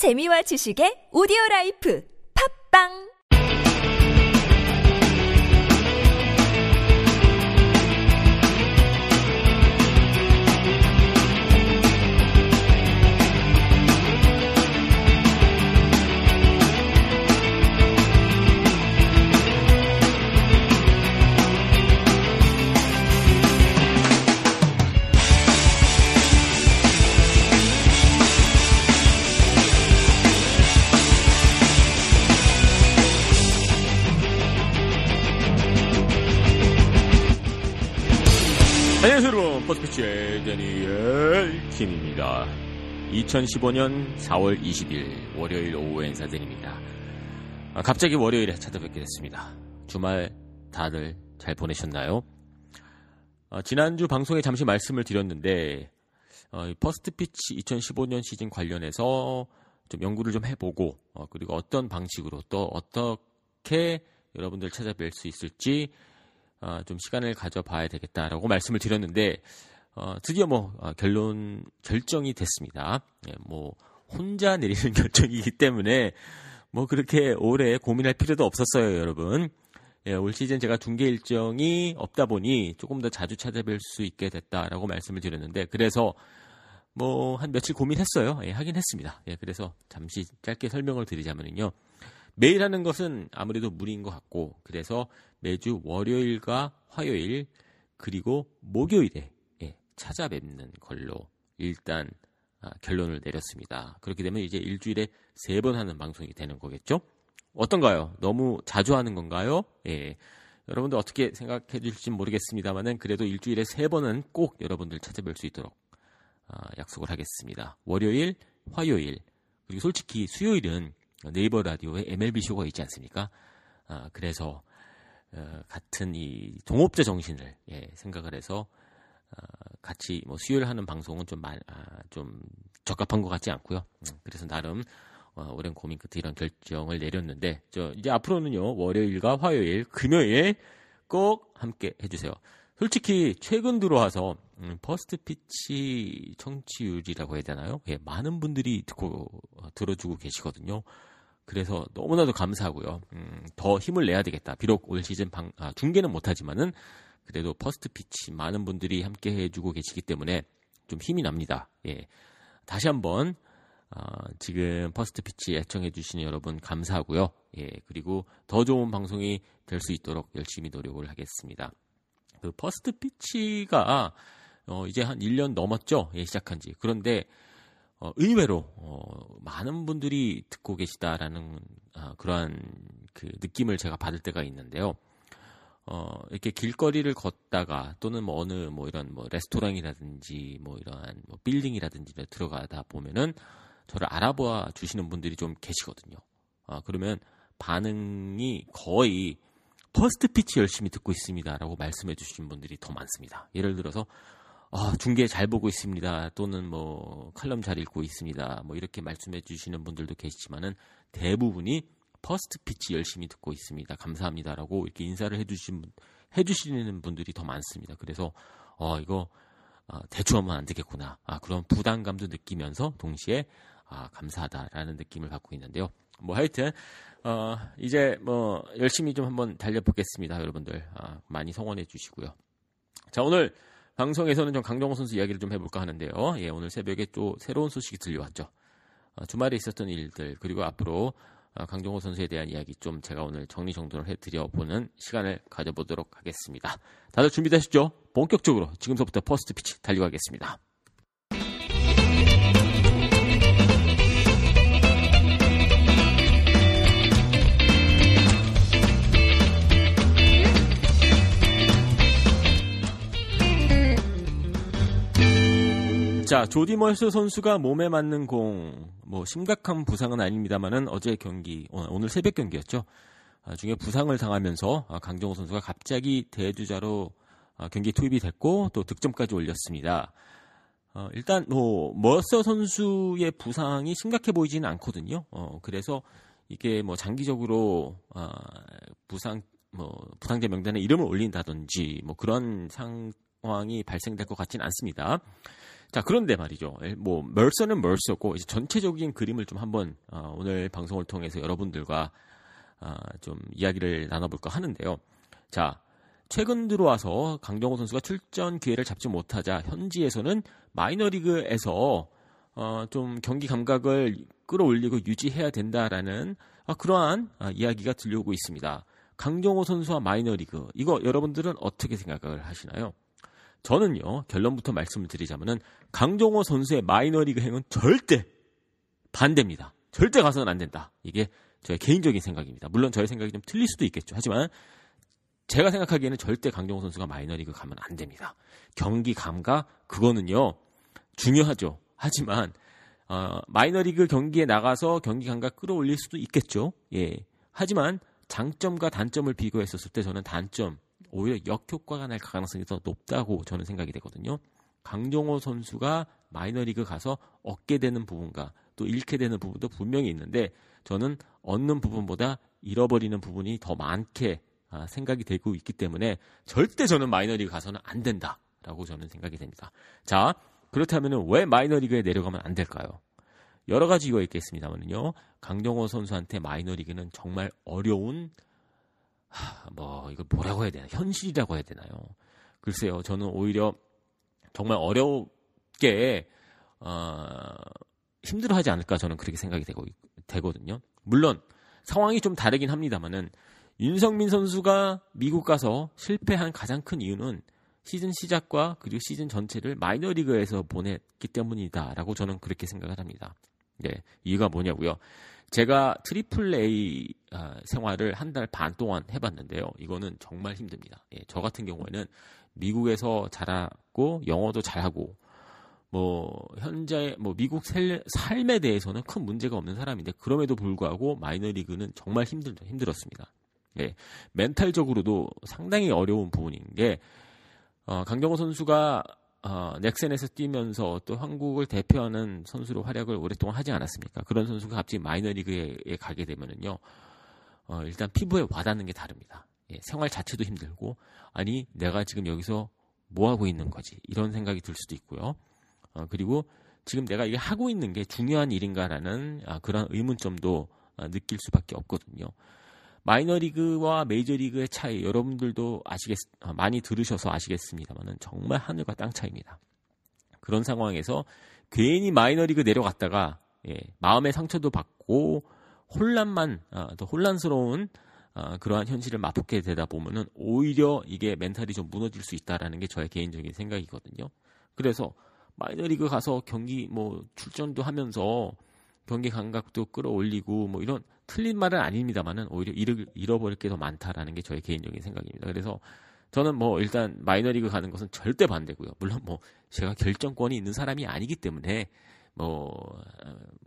재미와 지식의 오디오 라이프. 팝빵 First Pitch의 대니얼 김입니다. 2015년 4월 20일 월요일 오후의 인사드립니다. 아, 갑자기 월요일에 찾아뵙게 됐습니다. 주말 다들 잘 보내셨나요? 아, 지난주 방송에 잠시 말씀을 드렸는데 어, 이 First Pitch 2015년 시즌 관련해서 좀 연구를 좀 해보고 어, 그리고 어떤 방식으로 또 어떻게 여러분들 찾아뵐 수 있을지 어, 좀 시간을 가져봐야 되겠다라고 말씀을 드렸는데 어, 드디어 뭐 어, 결론 결정이 됐습니다. 예, 뭐 혼자 내리는 결정이기 때문에 뭐 그렇게 오래 고민할 필요도 없었어요, 여러분. 예, 올 시즌 제가 중계 일정이 없다 보니 조금 더 자주 찾아뵐 수 있게 됐다라고 말씀을 드렸는데 그래서 뭐 한 며칠 고민했어요. 예, 하긴 했습니다. 예, 그래서 잠시 짧게 설명을 드리자면요. 매일 하는 것은 아무래도 무리인 것 같고 그래서 매주 월요일과 화요일 그리고 목요일에 예, 찾아뵙는 걸로 일단 아, 결론을 내렸습니다. 그렇게 되면 이제 일주일에 세 번 하는 방송이 되는 거겠죠? 어떤가요? 너무 자주 하는 건가요? 예. 여러분들 어떻게 생각해 주실지 모르겠습니다만은 그래도 일주일에 세 번은 꼭 여러분들 찾아뵐 수 있도록 아, 약속을 하겠습니다. 월요일, 화요일 그리고 솔직히 수요일은 네이버 라디오에 MLB 쇼가 있지 않습니까? 아, 그래서 어, 같은 이 동업자 정신을 예, 생각을 해서 어, 같이 뭐 수요일 하는 방송은 좀, 마, 아, 좀 적합한 것 같지 않고요. 음, 그래서 나름 어, 오랜 고민 끝에 이런 결정을 내렸는데 저 이제 앞으로는요 월요일과 화요일, 금요일 꼭 함께 해주세요. 솔직히 최근 들어와서 음, First Pitch 청취율이라고 해야 되나요? 예, 많은 분들이 듣고 어, 들어주고 계시거든요. 그래서 너무나도 감사하고요. 음, 더 힘을 내야 되겠다. 비록 올 시즌 방, 아, 중계는 못하지만은 그래도 First Pitch 많은 분들이 함께 해주고 계시기 때문에 좀 힘이 납니다. 예. 다시 한번 어, 지금 First Pitch 애청해 주시는 여러분 감사하고요. 예. 그리고 더 좋은 방송이 될 수 있도록 열심히 노력을 하겠습니다. 그 First Pitch가 어, 이제 한 1년 넘었죠. 예, 시작한 지. 그런데 어, 의외로 어, 많은 분들이 듣고 계시다라는 어, 그러한 그 느낌을 제가 받을 때가 있는데요. 어, 이렇게 길거리를 걷다가 또는 뭐 어느 뭐 이런 뭐 레스토랑이라든지 뭐 이러한 뭐 빌딩이라든지 들어가다 보면은 저를 알아봐 주시는 분들이 좀 계시거든요. 아, 그러면 반응이 거의 First Pitch 열심히 듣고 있습니다라고 말씀해 주신 분들이 더 많습니다. 예를 들어서 아, 중계 잘 보고 있습니다. 또는 뭐 칼럼 잘 읽고 있습니다. 뭐 이렇게 말씀해 주시는 분들도 계시지만은 대부분이 First Pitch 열심히 듣고 있습니다. 감사합니다라고 이렇게 인사를 해 주신 해 주시는 분들이 더 많습니다. 그래서 어 이거 어, 대충 하면 안 되겠구나. 아, 그런 부담감도 느끼면서 동시에 아, 감사하다라는 느낌을 받고 있는데요. 뭐 하여튼 어, 이제 뭐 열심히 좀 한번 달려보겠습니다, 여러분들. 아, 많이 성원해 주시고요. 자, 오늘 방송에서는 좀 강정호 선수 이야기를 좀 해볼까 하는데요. 예, 오늘 새벽에 또 새로운 소식이 들려왔죠. 어, 주말에 있었던 일들 그리고 앞으로 어, 강정호 선수에 대한 이야기 좀 제가 오늘 정리정돈을 해드려 보는 시간을 가져보도록 하겠습니다. 다들 준비되셨죠? 본격적으로 지금부터 First Pitch 달려가겠습니다. 자, 조디 멀스 선수가 몸에 맞는 공, 뭐 심각한 부상은 아닙니다만은 어제 경기, 오늘 새벽 경기였죠. 아, 중에 부상을 당하면서 아, 강정호 선수가 갑자기 대주자로 아, 경기 투입이 됐고 또 득점까지 올렸습니다. 어, 일단 뭐 멀서 선수의 부상이 심각해 보이지는 않거든요. 어, 그래서 이게 뭐 장기적으로 아, 부상 뭐 부상자 명단에 이름을 올린다든지 뭐 그런 상황이 발생될 것 같지는 않습니다. 자, 그런데 말이죠. 뭐, 멀서는 멀서고, 이제 전체적인 그림을 좀 한번, 어, 오늘 방송을 통해서 여러분들과, 어, 좀 이야기를 나눠볼까 하는데요. 자, 최근 들어와서 강정호 선수가 출전 기회를 잡지 못하자 현지에서는 마이너리그에서 어, 좀 경기 감각을 끌어올리고 유지해야 된다라는 어, 그러한 어, 이야기가 들려오고 있습니다. 강정호 선수와 마이너리그 이거 여러분들은 어떻게 생각을 하시나요? 저는요 결론부터 말씀을 드리자면은 강정호 선수의 마이너리그 행은 절대 반대입니다. 절대 가서는 안 된다. 이게 저의 개인적인 생각입니다. 물론 저의 생각이 좀 틀릴 수도 있겠죠. 하지만 제가 생각하기에는 절대 강정호 선수가 마이너리그 가면 안 됩니다. 경기 감각 그거는요 중요하죠. 하지만 어, 마이너리그 경기에 나가서 경기 감각 끌어올릴 수도 있겠죠. 예. 하지만 장점과 단점을 비교했었을 때 저는 단점 오히려 역효과가 날 가능성이 더 높다고 저는 생각이 되거든요. 강정호 선수가 마이너리그 가서 얻게 되는 부분과 또 잃게 되는 부분도 분명히 있는데 저는 얻는 부분보다 잃어버리는 부분이 더 많게 아, 생각이 되고 있기 때문에 절대 저는 마이너리그 가서는 안 된다라고 저는 생각이 됩니다. 자, 그렇다면 왜 마이너리그에 내려가면 안 될까요? 여러 가지 이유가 있겠습니다만요. 강정호 선수한테 마이너리그는 정말 어려운 하, 뭐 이거 뭐라고 해야 되나 현실이라고 해야 되나요? 글쎄요, 저는 오히려 정말 어렵게 어, 힘들어하지 않을까 저는 그렇게 생각이 되고 되거든요. 물론 상황이 좀 다르긴 합니다만은 윤성민 선수가 미국 가서 실패한 가장 큰 이유는 시즌 시작과 그리고 시즌 전체를 마이너리그에서 보냈기 때문이다라고 저는 그렇게 생각을 합니다. 네, 이유가 뭐냐고요? 제가 Triple A 아, 생활을 한 달 반 동안 해봤는데요. 이거는 정말 힘듭니다. 예, 저 같은 경우에는 미국에서 자랐고 영어도 잘하고 뭐 현재 뭐 미국 셀, 삶에 대해서는 큰 문제가 없는 사람인데 그럼에도 불구하고 마이너리그는 정말 힘들 힘들었습니다. 예, 멘탈적으로도 상당히 어려운 부분인 게 어, 강정호 선수가 어, 넥센에서 뛰면서 또 한국을 대표하는 선수로 활약을 오랫동안 하지 않았습니까? 그런 선수가 갑자기 마이너리그에 가게 되면은요, 어, 일단 피부에 와닿는 게 다릅니다. 예, 생활 자체도 힘들고, 아니, 내가 지금 여기서 뭐 하고 있는 거지? 이런 생각이 들 수도 있고요. 어, 그리고 지금 내가 이게 하고 있는 게 중요한 일인가라는 아, 그런 의문점도 아, 느낄 수밖에 없거든요. 마이너리그와 메이저리그의 차이 여러분들도 아시겠 아, 많이 들으셔서 아시겠습니다만은 정말 하늘과 땅 차이입니다. 그런 상황에서 괜히 마이너리그 내려갔다가 예, 마음의 상처도 받고 혼란만 아, 더 혼란스러운 아, 그러한 현실을 맛보게 되다 보면은 오히려 이게 멘탈이 좀 무너질 수 있다라는 게 저의 개인적인 생각이거든요. 그래서 마이너리그 가서 경기 뭐 출전도 하면서 경기 감각도 끌어올리고 뭐 이런 틀린 말은 아닙니다만은 오히려 잃을, 잃어버릴 게 더 많다라는 게 저의 개인적인 생각입니다. 그래서 저는 뭐 일단 마이너리그 가는 것은 절대 반대고요. 물론 뭐 제가 결정권이 있는 사람이 아니기 때문에 뭐,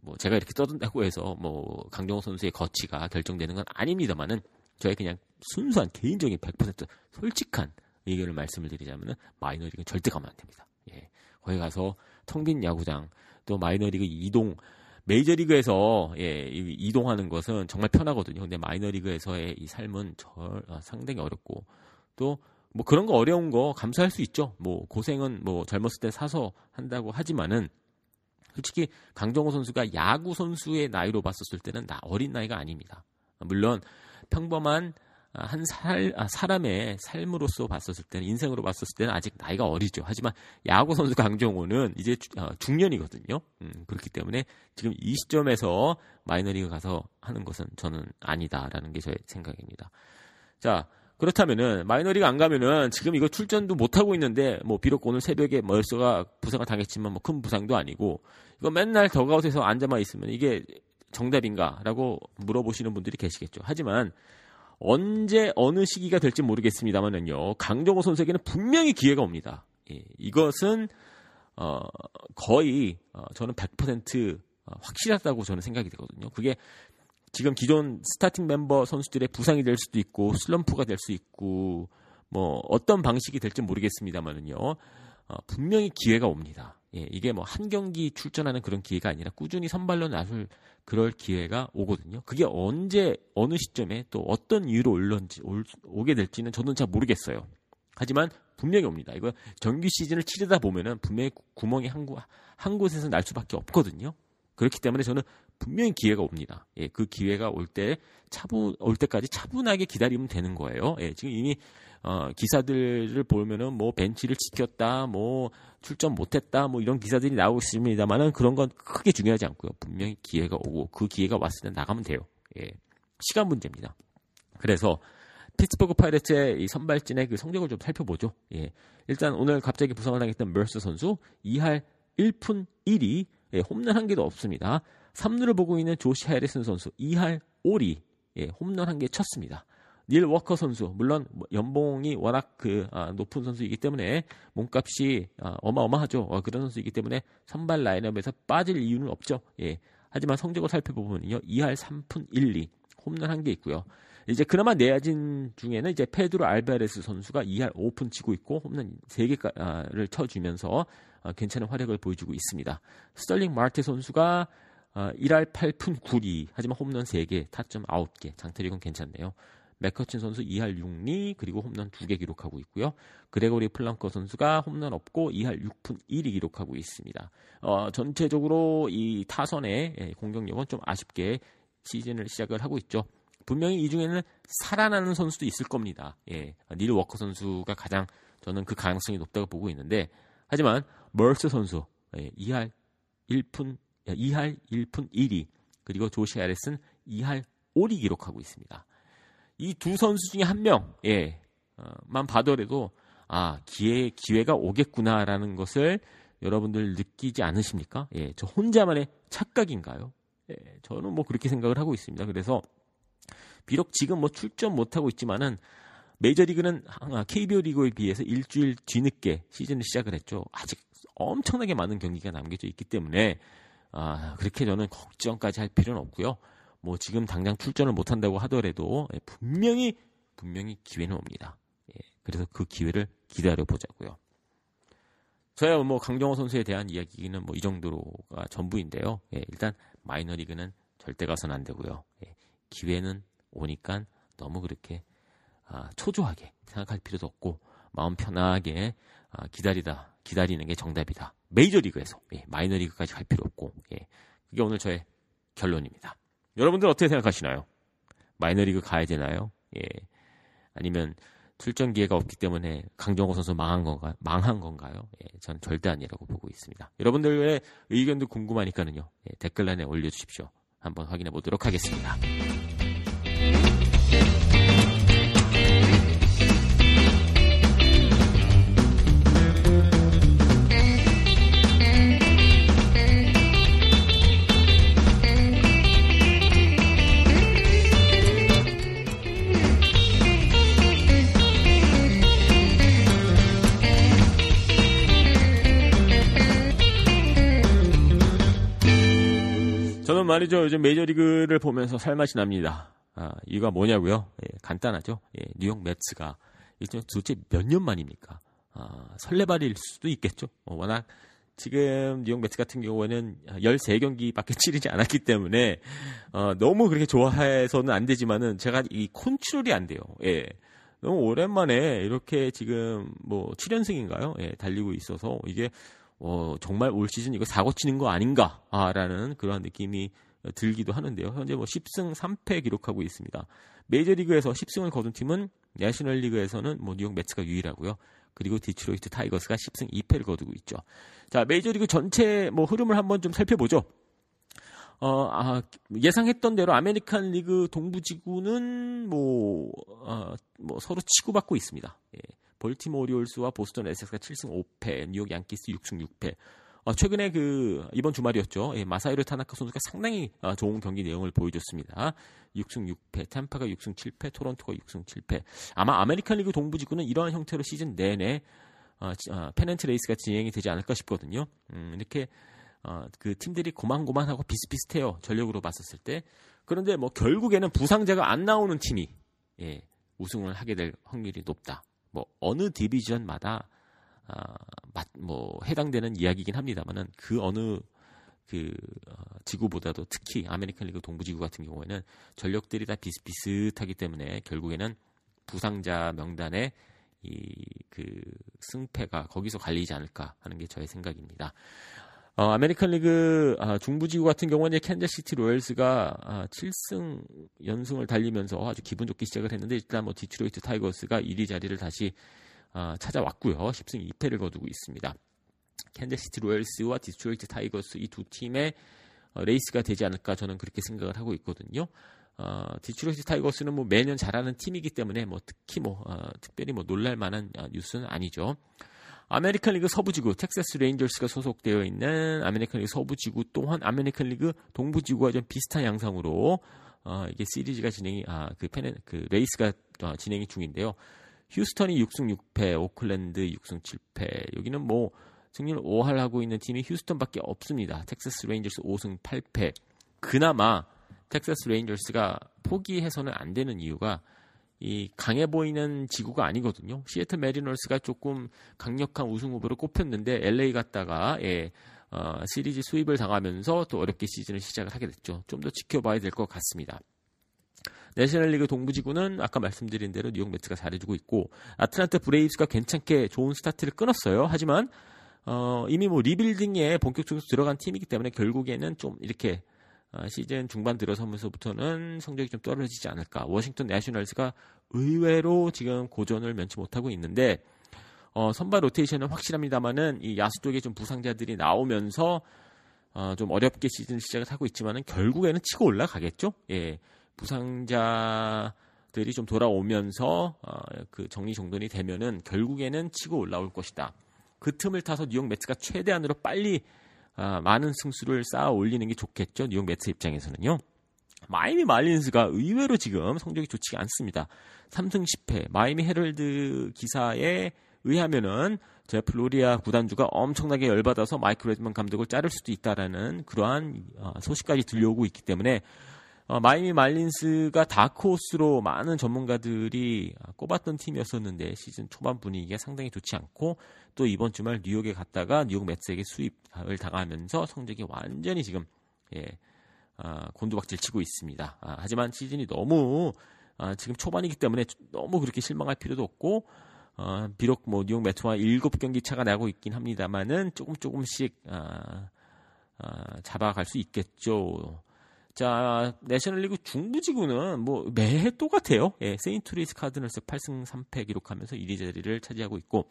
뭐 제가 이렇게 떠든다고 해서 뭐 강정호 선수의 거치가 결정되는 건 아닙니다만은 저의 그냥 순수한 개인적인 100% 솔직한 의견을 말씀을 드리자면은 마이너리그 절대 가면 안 됩니다. 예. 거기 가서 텅 빈 야구장 또 마이너리그 이동 메이저리그에서 예, 이동하는 것은 정말 편하거든요. 근데 마이너리그에서의 이 삶은 절, 아, 상당히 어렵고 또 뭐 그런 거 어려운 거 감수할 수 있죠. 뭐 고생은 뭐 젊었을 때 사서 한다고 하지만은 솔직히 강정호 선수가 야구 선수의 나이로 봤었을 때는 나 어린 나이가 아닙니다. 물론 평범한 아, 한 살, 아, 사람의 삶으로서 봤었을 때는, 인생으로 봤었을 때는 아직 나이가 어리죠. 하지만 야구 선수 강정호는 이제 어, 중년이거든요. 음, 그렇기 때문에 지금 이 시점에서 마이너리그 가서 하는 것은 저는 아니다라는 게 저의 생각입니다. 자, 그렇다면은 마이너리그 안 가면은 지금 이거 출전도 못 하고 있는데 뭐 비록 오늘 새벽에 멀스가 부상을 당했지만 뭐 큰 부상도 아니고 이거 맨날 더가웃에서 앉아만 있으면 이게 정답인가라고 물어보시는 분들이 계시겠죠. 하지만 언제 어느 시기가 될지 모르겠습니다만은요. 강정호 선수에게는 분명히 기회가 옵니다. 예, 이것은 어, 거의 어, 저는 100% 어, 확실하다고 저는 생각이 되거든요. 그게 지금 기존 스타팅 멤버 선수들의 부상이 될 수도 있고 슬럼프가 될 수 있고 뭐 어떤 방식이 될지 모르겠습니다만은요. 어, 분명히 기회가 옵니다. 예, 이게 뭐 한 경기 출전하는 그런 기회가 아니라 꾸준히 선발로 나설 그럴 기회가 오거든요. 그게 언제 어느 시점에 또 어떤 이유로 올런지 올, 오게 될지는 저는 잘 모르겠어요. 하지만 분명히 옵니다. 이거 정규 시즌을 치르다 보면은 분명히 구멍이 한, 곳, 한 곳에서 날 수밖에 없거든요. 그렇기 때문에 저는 분명히 기회가 옵니다. 예, 그 기회가 올 때 차분 올 때까지 차분하게 기다리면 되는 거예요. 예, 지금 이미 어, 기사들을 보면은 뭐 벤치를 지켰다, 뭐 출전 못했다, 뭐 이런 기사들이 나오고 있습니다만은 그런 건 크게 중요하지 않고요. 분명히 기회가 오고 그 기회가 왔을 때 나가면 돼요. 예, 시간 문제입니다. 그래서 피츠버그 파이레츠의 이 선발진의 그 성적을 좀 살펴보죠. 예. 일단 오늘 갑자기 부상을 당했던 머서 선수 2할 1푼 1리 예, 홈런 한 개도 없습니다. 3루를 보고 있는 조시 해리슨 선수 2할 5리 예, 홈런 한 개 쳤습니다. 닐 워커 선수 물론 뭐 연봉이 워낙 그 아, 높은 선수이기 때문에 몸값이 아, 어마어마하죠. 어, 그런 선수이기 때문에 선발 라인업에서 빠질 이유는 없죠. 예. 하지만 성적을 살펴보면요. 2할 3푼 1, 2 홈런 한 개 있고요. 이제 그나마 내야진 중에는 이제 페드로 알바레스 선수가 2할 5푼 치고 있고 홈런 3개를 쳐주면서 어, 괜찮은 활약을 보여주고 있습니다. 스털링 마르테 선수가 1할 8푼 9리 하지만 홈런 3개, 타점 9개, 장타력은 괜찮네요. 맥커친 선수 2할 6리 그리고 홈런 2개 기록하고 있고요. 그레고리 폴랑코 선수가 홈런 없고 2할 6푼 1리 기록하고 있습니다. 어, 전체적으로 이 타선의 예, 공격력은 좀 아쉽게 시즌을 시작을 하고 있죠. 분명히 이 중에는 살아나는 선수도 있을 겁니다. 예. 닐 워커 선수가 가장 저는 그 가능성이 높다고 보고 있는데 하지만 멀스 선수 예, 2할 1푼 2할 1푼 1위 그리고 조시 아레슨 2할 5리 기록하고 있습니다. 이 두 선수 중에 한 명, 예, 어, 만 봐더라도 아 기회 기회가 오겠구나라는 것을 여러분들 느끼지 않으십니까? 예, 저 혼자만의 착각인가요? 예, 저는 뭐 그렇게 생각을 하고 있습니다. 그래서 비록 지금 뭐 출전 못 하고 있지만은 메이저리그는 KBO 리그에 비해서 일주일 뒤늦게 시즌을 시작을 했죠. 아직 엄청나게 많은 경기가 남겨져 있기 때문에 아, 그렇게 저는 걱정까지 할 필요는 없고요. 뭐 지금 당장 출전을 못 한다고 하더라도 예, 분명히 분명히 기회는 옵니다. 예, 그래서 그 기회를 기다려 보자고요. 저야 뭐 강정호 선수에 대한 이야기는 뭐 이 정도가 전부인데요. 예, 일단 마이너리그는 절대 가서는 안 되고요. 예, 기회는 오니까 너무 그렇게 아, 초조하게 생각할 필요도 없고 마음 편하게 아, 기다리다 기다리는 게 정답이다. 메이저리그에서 예, 마이너리그까지 갈 필요 없고 예, 그게 오늘 저의 결론입니다. 여러분들 어떻게 생각하시나요? 마이너리그 가야 되나요? 예, 아니면 출전 기회가 없기 때문에 강정호 선수 망한 건가 망한 건가요? 예, 전 절대 아니라고 보고 있습니다. 여러분들의 의견도 궁금하니까는요 예, 댓글란에 올려 주십시오. 한번 확인해 보도록 하겠습니다. 말이죠. 요즘 메이저리그를 보면서 살맛이 납니다. 아, 이유가 뭐냐고요? 예, 간단하죠. 예, 뉴욕 매츠가 이제 도대체 몇 년 만입니까? 아, 설레발일 수도 있겠죠. 어, 워낙 지금 뉴욕 매츠 같은 경우에는 13경기밖에 치르지 않았기 때문에 어, 너무 그렇게 좋아해서는 안 되지만은 제가 이 컨트롤이 안 돼요. 예. 너무 오랜만에 이렇게 지금 뭐 7연승인가요? 예, 달리고 있어서 이게 어, 정말 올 시즌 이거 사고 치는 거 아닌가라는 그런 느낌이 들기도 하는데요. 현재 뭐 10승 3패 기록하고 있습니다. 메이저리그에서 10승을 거둔 팀은 내셔널리그에서는 뭐 뉴욕 메츠가 유일하고요. 그리고 디트로이트 타이거스가 10승 2패를 거두고 있죠. 자, 메이저리그 전체 뭐 흐름을 한번 좀 살펴보죠. 어, 아, 예상했던 대로 아메리칸 리그 동부 지구는 뭐, 어, 뭐 서로 치고받고 있습니다. 예. 볼티모어 오리올스와 보스턴 에섹스가 7승 5패, 뉴욕 양키스 6승 6패. 어, 최근에 그 이번 주말이었죠. 예, 마사히로 타나카 선수가 상당히 어, 좋은 경기 내용을 보여줬습니다. 6승 6패, 탬파가 6승 7패, 토론토가 6승 7패. 아마 아메리칸 리그 동부 지구는 이러한 형태로 시즌 내내 어, 어, 페넌트 레이스가 진행이 되지 않을까 싶거든요. 음, 이렇게 어, 그 팀들이 고만고만하고 비슷비슷해요. 전력으로 봤었을 때. 그런데 뭐 결국에는 부상자가 안 나오는 팀이 예, 우승을 하게 될 확률이 높다. 뭐 어느 division마다 아, 뭐 해당되는 이야기긴 합니다만은 그 어느 그 어, 지구보다도 특히 아메리칸 리그 동부 지구 같은 경우에는 전력들이 다 비슷비슷하기 때문에 결국에는 부상자 명단에 이 그 승패가 거기서 갈리지 않을까 하는 게 저의 생각입니다. 어, 아메리칸 리그 아, 중부지구 같은 경우는 캔자시티 로열스가 아, 7승 연승을 달리면서 아주 기분 좋게 시작을 했는데 일단 뭐 디트로이트 타이거스가 1위 자리를 다시 아, 찾아왔고요. 10승 2패를 거두고 있습니다. 캔자시티 로열스와 디트로이트 타이거스 이 두 팀의 어, 레이스가 되지 않을까 저는 그렇게 생각을 하고 있거든요. 어, 디트로이트 타이거스는 뭐 매년 잘하는 팀이기 때문에 뭐 특히 뭐 어, 특별히 뭐 놀랄 만한 어, 뉴스는 아니죠. 아메리칸 리그 서부지구 텍사스 레인저스가 소속되어 있는 아메리칸 리그 서부지구 또한 아메리칸 리그 동부지구와 좀 비슷한 양상으로 어, 이게 시리즈가 진행이 아그 그 레이스가 어, 진행이 중인데요. 휴스턴이 6승 6패, 오클랜드 6승 7패. 여기는 뭐 승률 5할 하고 있는 팀이 휴스턴밖에 없습니다. 텍사스 레인저스 5승 8패. 그나마 텍사스 레인저스가 포기해서는 안 되는 이유가 이 강해 보이는 지구가 아니거든요. 시애틀 매리너스가 조금 강력한 우승 후보로 꼽혔는데 LA 갔다가 예, 어, 시리즈 sweep을 당하면서 또 어렵게 시즌을 시작을 하게 됐죠. 좀 더 지켜봐야 될 것 같습니다. 내셔널리그 동부지구는 아까 말씀드린 대로 뉴욕 메츠가 잘해주고 있고 애틀랜타 브레이브스가 괜찮게 좋은 스타트를 끊었어요. 하지만 어, 이미 뭐 rebuilding에 본격적으로 들어간 팀이기 때문에 결국에는 좀 이렇게 어, 시즌 중반 들어서면서부터는 성적이 좀 떨어지지 않을까. 워싱턴 내셔널스가 의외로 지금 고전을 면치 못하고 있는데 어, 선발 로테이션은 확실합니다만은 이 야수 쪽에 좀 부상자들이 나오면서 어, 좀 어렵게 시즌 시작을 하고 있지만은 결국에는 치고 올라가겠죠. 예, 부상자들이 좀 돌아오면서 어, 그 정리 정돈이 되면은 결국에는 치고 올라올 것이다. 그 틈을 타서 뉴욕 매츠가 최대한으로 빨리 아, 많은 승수를 쌓아 올리는 게 좋겠죠. 뉴욕 매츠 입장에서는요. 마이미 말린스가 의외로 지금 성적이 좋지 않습니다. 3승 10패. 마이애미 헤럴드 기사에 의하면은 제프리 로리아 구단주가 엄청나게 열받아서 마이크 레드먼 감독을 자를 수도 있다라는 그러한 어, 소식까지 들려오고 있기 때문에 어, 마이애미 말린스가 다크호스로 많은 전문가들이 꼽았던 팀이었었는데 시즌 초반 분위기가 상당히 좋지 않고 또 이번 주말 뉴욕에 갔다가 뉴욕 메츠에게 sweep을 당하면서 성적이 완전히 지금 예, 아, 곤두박질 치고 있습니다. 아, 하지만 시즌이 너무 아, 지금 초반이기 때문에 너무 그렇게 실망할 필요도 없고 어, 비록 뭐 뉴욕 메츠와 7경기 차가 나고 있긴 합니다만은 조금 조금씩 아, 아, 잡아갈 수 있겠죠. 자, 내셔널리그 중부지구는 뭐 매해 똑같아요. 예, 세인트루이스 카디널스 8승 3패 기록하면서 1위 자리를 차지하고 있고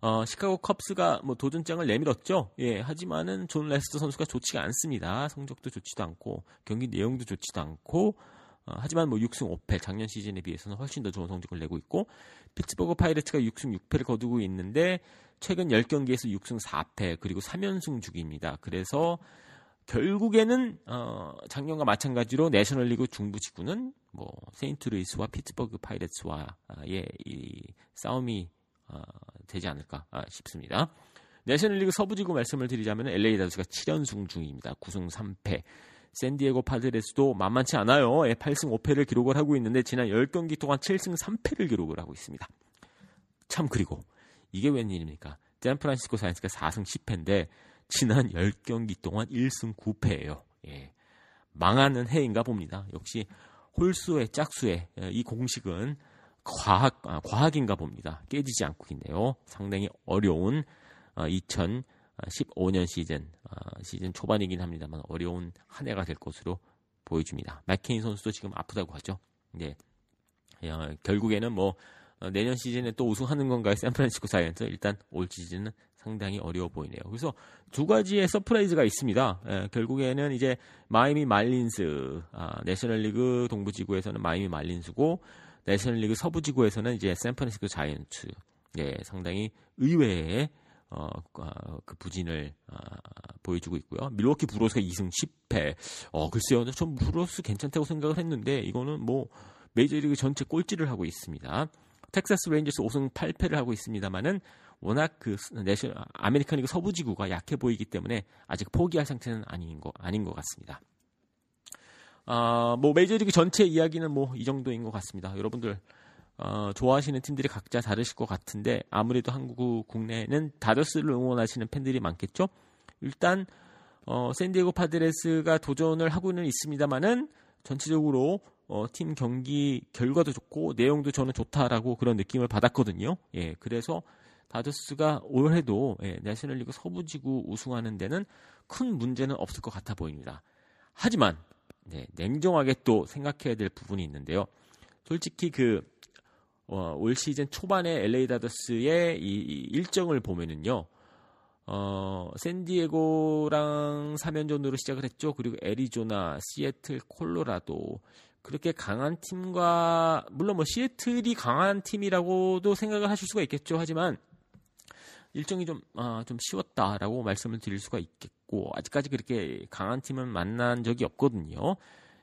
어, 시카고 컵스가 뭐 도전장을 내밀었죠. 예, 하지만은 존 레스터 선수가 좋지가 않습니다. 성적도 좋지도 않고 경기 내용도 좋지도 않고 어, 하지만 뭐 6승 5패 작년 시즌에 비해서는 훨씬 더 좋은 성적을 내고 있고 피츠버그 파이레츠가 6승 6패를 거두고 있는데 최근 10경기에서 6승 4패 그리고 3연승 중입니다. 그래서 결국에는 어, 작년과 마찬가지로 내셔널리그 중부 지구는 뭐 세인트루이스와 피츠버그 파이레츠와의 이 싸움이 어, 되지 않을까 아, 싶습니다. 내셔널리그 서부지구 말씀을 드리자면 LA 다저스가 7연승 중입니다. 9승 3패. 샌디에고 파드레스도 만만치 않아요. 8승 예, 5패를 기록을 하고 있는데 지난 10경기 동안 7승 3패를 기록을 하고 있습니다. 참 그리고 이게 웬일입니까? 샌프란시스코 사이언스가 4승 10패인데 지난 10경기 동안 1승 9패예요. 예. 망하는 해인가 봅니다. 역시 홀수의 짝수의 예, 이 공식은 과학 아, 과학인가 봅니다. 깨지지 않고 있네요. 상당히 어려운 어, 2015년 시즌 어, 시즌 초반이긴 합니다만 어려운 한 해가 될 것으로 보여줍니다. 맷 케인 선수도 지금 아프다고 하죠. 네. 어, 결국에는 뭐 어, 내년 시즌에 또 우승하는 건가요? 샌프란시스코 자이언츠 일단 올 시즌은 상당히 어려워 보이네요. 그래서 두 가지의 surprise가 있습니다. 예, 결국에는 이제 마이애미 말린스, 아, 내셔널리그 동부지구에서는 마이애미 말린스고 내셔널리그 서부지구에서는 이제 샌프란시스코 자이언츠, 예, 상당히 의외의 어, 어, 그 부진을 어, 보여주고 있고요. 밀워키 브루어스가 2승 10패. 어, 글쎄요. 전 브루어스 괜찮다고 생각을 했는데 이거는 뭐 메이저리그 전체 꼴찌를 하고 있습니다. 텍사스 레인저스 5승 8패를 하고 있습니다만은 워낙 그 내셔 아메리칸 리그 서부 지구가 약해 보이기 때문에 아직 포기할 상태는 아닌 거 아닌 것 같습니다. 아, 뭐 메이저리그 전체 이야기는 뭐 이 정도인 것 같습니다. 여러분들 어, 좋아하시는 팀들이 각자 다르실 것 같은데 아무래도 한국 국내는 다저스를 응원하시는 팬들이 많겠죠. 일단 어, 샌디에고 파드레스가 도전을 하고는 있습니다만은 전체적으로 어, 팀 경기 결과도 좋고 내용도 저는 좋다라고 그런 느낌을 받았거든요. 예, 그래서 다저스가 올해도 예, 내셔널리그 서부지구 우승하는 데는 큰 문제는 없을 것 같아 보입니다. 하지만 네, 냉정하게 또 생각해야 될 부분이 있는데요. 솔직히 그 어, 올 시즌 초반에 LA 다저스의 이, 이 일정을 보면은요. 어, 샌디에고랑 3연전으로 시작을 했죠. 그리고 애리조나, 시애틀, 콜로라도 그렇게 강한 팀과 물론 뭐 시애틀이 강한 팀이라고도 생각을 하실 수가 있겠죠. 하지만 일정이 좀, 아, 좀 쉬웠다라고 말씀을 드릴 수가 있겠고 아직까지 그렇게 강한 팀은 만난 적이 없거든요.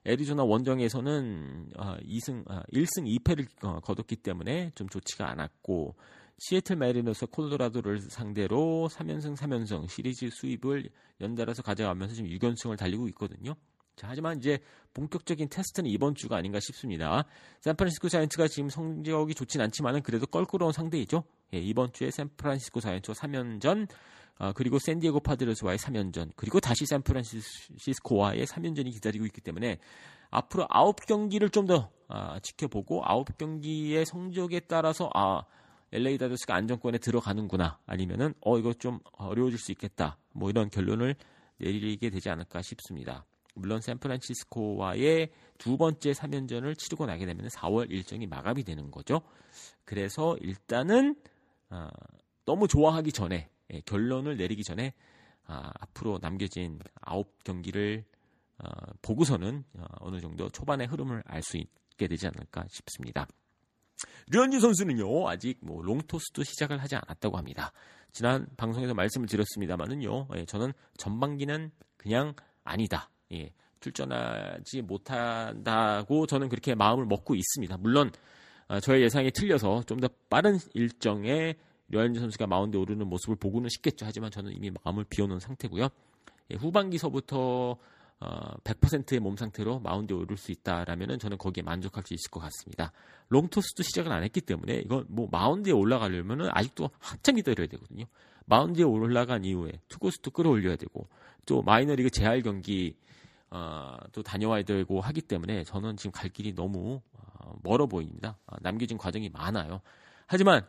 애리조나 원정에서는 아, 2승, 아, 1승 2패를 어, 거뒀기 때문에 좀 좋지가 않았고 시애틀 메리너스 콜로라도를 상대로 3연승 3연승 시리즈 수입을 연달아서 가져가면서 지금 6연승을 달리고 있거든요. 자, 하지만 이제 본격적인 테스트는 이번 주가 아닌가 싶습니다. 샌프란시스코 자이언츠가 지금 성적이 좋진 않지만은 그래도 껄끄러운 상대이죠. 예, 이번 주에 샌프란시스코 자이언츠와 3연전, 어, 그리고 샌디에고 파드레스와의 3연전, 그리고 다시 샌프란시스코와의 3연전이 기다리고 있기 때문에 앞으로 9경기를 좀더 아, 지켜보고 9경기의 성적에 따라서 아 LA 다저스가 안정권에 들어가는구나 아니면은 어 이거 좀 어려워질 수 있겠다 뭐 이런 결론을 내리게 되지 않을까 싶습니다. 물론 샌프란시스코와의 두 번째 3연전을 치르고 나게 되면 4월 일정이 마감이 되는 거죠. 그래서 일단은 어, 너무 좋아하기 전에 예, 결론을 내리기 전에 아, 앞으로 남겨진 9경기를 어, 보고서는 어, 느 정도 초반의 흐름을 알 수 있게 되지 않을까 싶습니다. 류현진 선수는요 아직 뭐 롱토스도 시작을 하지 않았다고 합니다. 지난 방송에서 말씀을 드렸습니다만은요 예, 저는 전반기는 그냥 아니다. 예, 출전하지 못한다고 저는 그렇게 마음을 먹고 있습니다. 물론 어, 저의 예상이 틀려서 좀 더 빠른 일정에 류현진 선수가 마운드에 오르는 모습을 보고는 싶겠죠. 하지만 저는 이미 마음을 비워놓은 상태고요. 예, 후반기서부터 어, 100%의 몸 상태로 마운드에 오를 수 있다라면은 저는 거기에 만족할 수 있을 것 같습니다. 롱토스도 시작을 안 했기 때문에 이건 뭐 마운드에 올라가려면은 아직도 한참 기다려야 되거든요. 마운드에 올라간 이후에 투고스도 끌어올려야 되고 또 마이너리그 재활 경기 어, 또 다녀와야 되고 하기 때문에 저는 지금 갈 길이 너무 어, 멀어 보입니다. 어, 남겨진 과정이 많아요. 하지만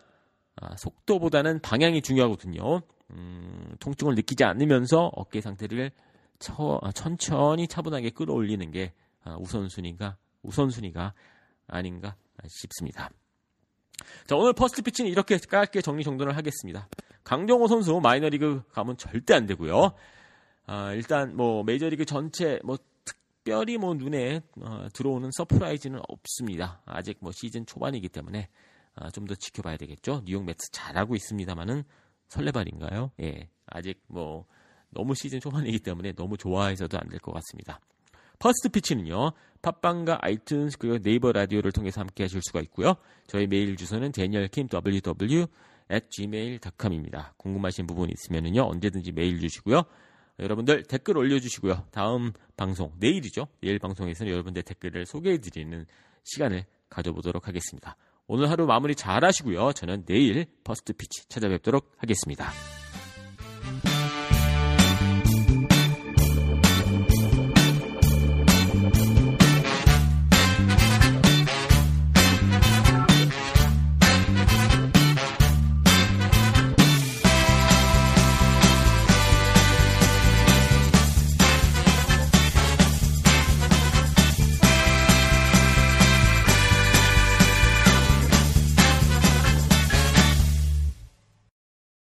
어, 속도보다는 방향이 중요하거든요. 음, 통증을 느끼지 않으면서 어깨 상태를 처, 아, 천천히 차분하게 끌어올리는 게 아, 우선순위가 우선순위가 아닌가 싶습니다. 자 오늘 퍼스트 피치는 이렇게 짧게 정리 정돈을 하겠습니다. 강정호 선수 마이너리그 가면 절대 안 되고요. 아, 일단 뭐 메이저리그 전체 뭐 특별히 뭐 눈에 어, 들어오는 surprise는 없습니다. 아직 뭐 시즌 초반이기 때문에 아, 좀 더 지켜봐야 되겠죠. 뉴욕 메츠 잘하고 있습니다만은 설레발인가요? 예, 아직 뭐 너무 시즌 초반이기 때문에 너무 좋아해서도 안 될 것 같습니다. 퍼스트 피치는요. 팟빵과 아이튠스 그리고 네이버 라디오를 통해서 함께 하실 수가 있고요. 저희 메일 주소는 danielkim ww at gmail.com입니다. 궁금하신 부분 있으면은요. 언제든지 메일 주시고요. 여러분들 댓글 올려주시고요. 다음 방송 내일이죠. 내일 방송에서는 여러분들 댓글을 소개해드리는 시간을 가져보도록 하겠습니다. 오늘 하루 마무리 잘 하시고요. 저는 내일 퍼스트 피치 찾아뵙도록 하겠습니다.